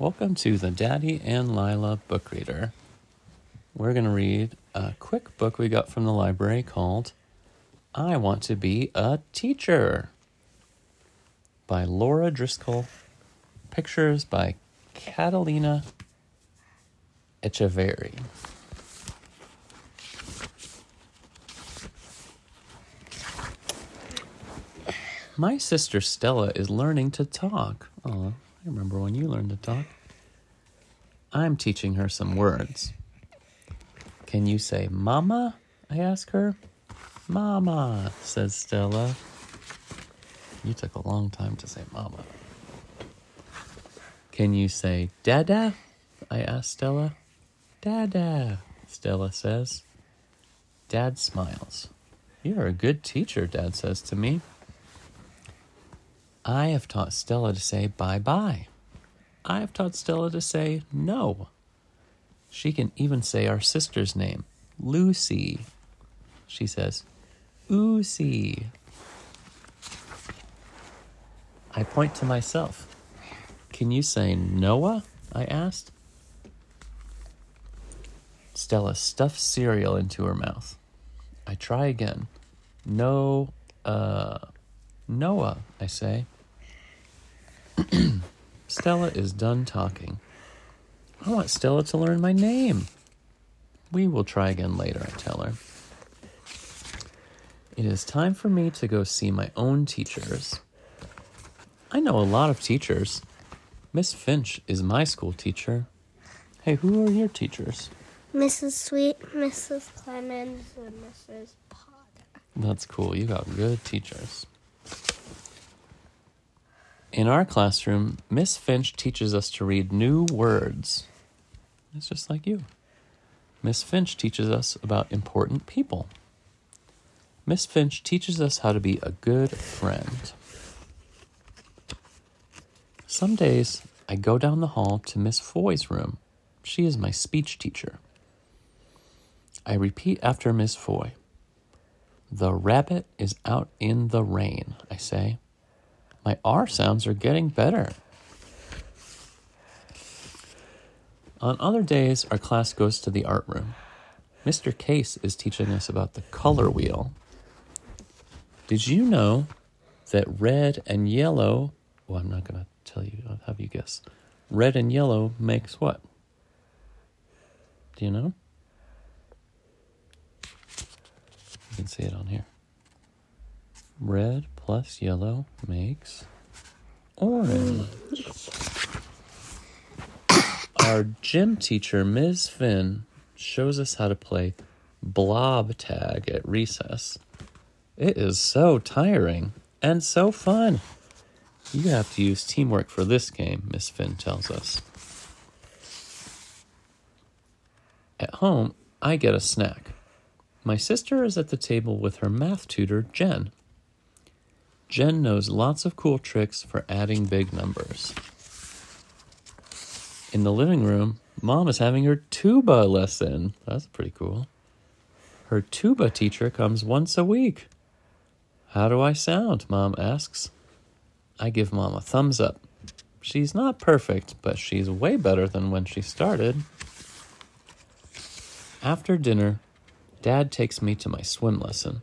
Welcome to the Daddy and Lila book reader. We're going to read a quick book we got from the library called I Want to Be a Teacher by Laura Driscoll. Pictures by Catalina Echeverri. My sister Stella is learning to talk. Oh, I remember when you learned to talk. I'm teaching her some words. Can you say mama? I ask her. Mama, says Stella. You took a long time to say mama. Can you say dada? I ask Stella. Dada, Stella says. Dad smiles. You're a good teacher, Dad says to me. I have taught Stella to say bye bye. I have taught Stella to say no. She can even say our sister's name, Lucy. She says, Oosie. I point to myself. Can you say Noah? I asked. Stella stuffs cereal into her mouth. I try again. No, uh, Noah, I say. Stella is done talking. I want Stella to learn my name. We will try again later, I tell her. It is time for me to go see my own teachers. I know a lot of teachers. Miss Finch is my school teacher. Hey, who are your teachers? Mrs. Sweet, Mrs. Clemens, and Mrs. Potter. That's cool. You got good teachers. In our classroom, Miss Finch teaches us to read new words. It's just like you. Miss Finch teaches us about important people. Miss Finch teaches us how to be a good friend. Some days I go down the hall to Miss Foy's room. She is my speech teacher. I repeat after Miss Foy. The rabbit is out in the rain, I say. My R sounds are getting better. On other days, our class goes to the art room. Mr. Case is teaching us about the color wheel. Did you know that red and yellow, well, I'm not going to tell you, I'll have you guess. Red and yellow makes what? Do you know? You can see it on here. Red plus yellow makes orange. Our gym teacher, Ms. Finn, shows us how to play blob tag at recess. It is so tiring and so fun. You have to use teamwork for this game, Miss Finn tells us. At home, I get a snack. My sister is at the table with her math tutor, Jen. Jen knows lots of cool tricks for adding big numbers. In the living room, Mom is having her tuba lesson. That's pretty cool. Her tuba teacher comes once a week. How do I sound? Mom asks. I give Mom a thumbs up. She's not perfect, but she's way better than when she started. After dinner, Dad takes me to my swim lesson.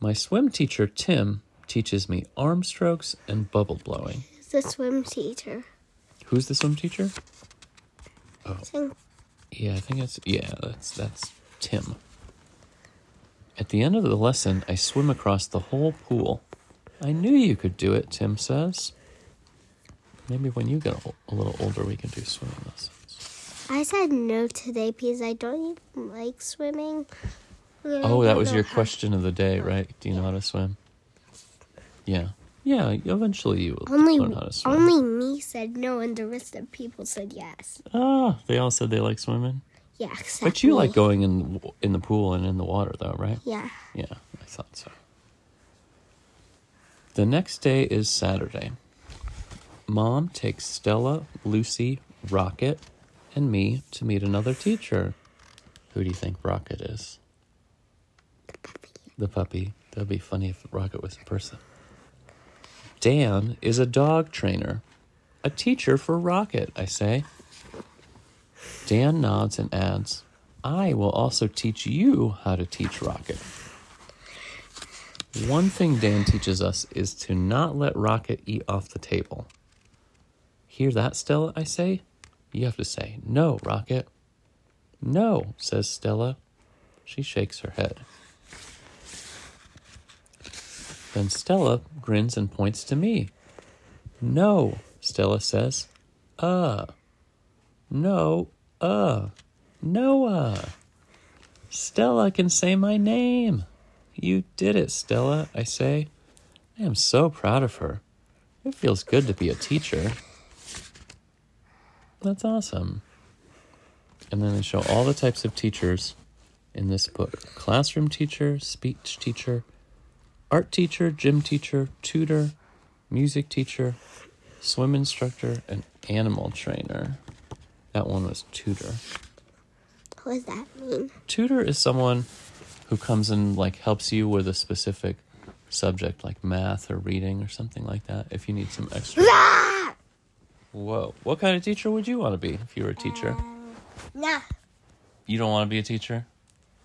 My swim teacher, Tim, teaches me arm strokes and bubble blowing. The swim teacher. Who's the swim teacher? Oh, yeah, I think it's yeah, that's that's Tim. At the end of the lesson, I swim across the whole pool. I knew you could do it, Tim says. Maybe when you get a, a little older, we can do swimming lessons. I said no today because I don't even like swimming. Oh, that was your question of the day, right? Do you know how to swim? Yeah. Yeah, eventually you will Only, learn how to swim. only me said no, and the rest of people said yes. Ah, they all said they like swimming. Yeah, except But you me. like going in in the pool and in the water, though, right? Yeah. Yeah, I thought so. The next day is Saturday. Mom takes Stella, Lucy, Rocket, and me to meet another teacher. Who do you think Rocket is? The puppy. That'd be funny if Rocket was a person. Dan is a dog trainer. A teacher for Rocket, I say. Dan nods and adds, I will also teach you how to teach Rocket. One thing Dan teaches us is to not let Rocket eat off the table. Hear that, Stella? I say. You have to say, No, Rocket. No, says Stella. She shakes her head. Then Stella grins and points to me. No, Stella says. Uh. No, uh. Noah. Stella can say my name. You did it, Stella, I say. I am so proud of her. It feels good to be a teacher. That's awesome. And then they show all the types of teachers in this book classroom teacher, speech teacher, art teacher, gym teacher, tutor, music teacher, swim instructor, and animal trainer. That one was tutor. What does that mean? Tutor is someone who comes and like helps you with a specific subject like math or reading or something like that if you need some extra. Whoa. What kind of teacher would you want to be if you were a teacher? Um, nah. You don't want to be a teacher?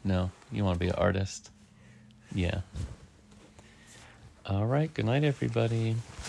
No. You want to be an artist? Yeah. All right. Good night, everybody.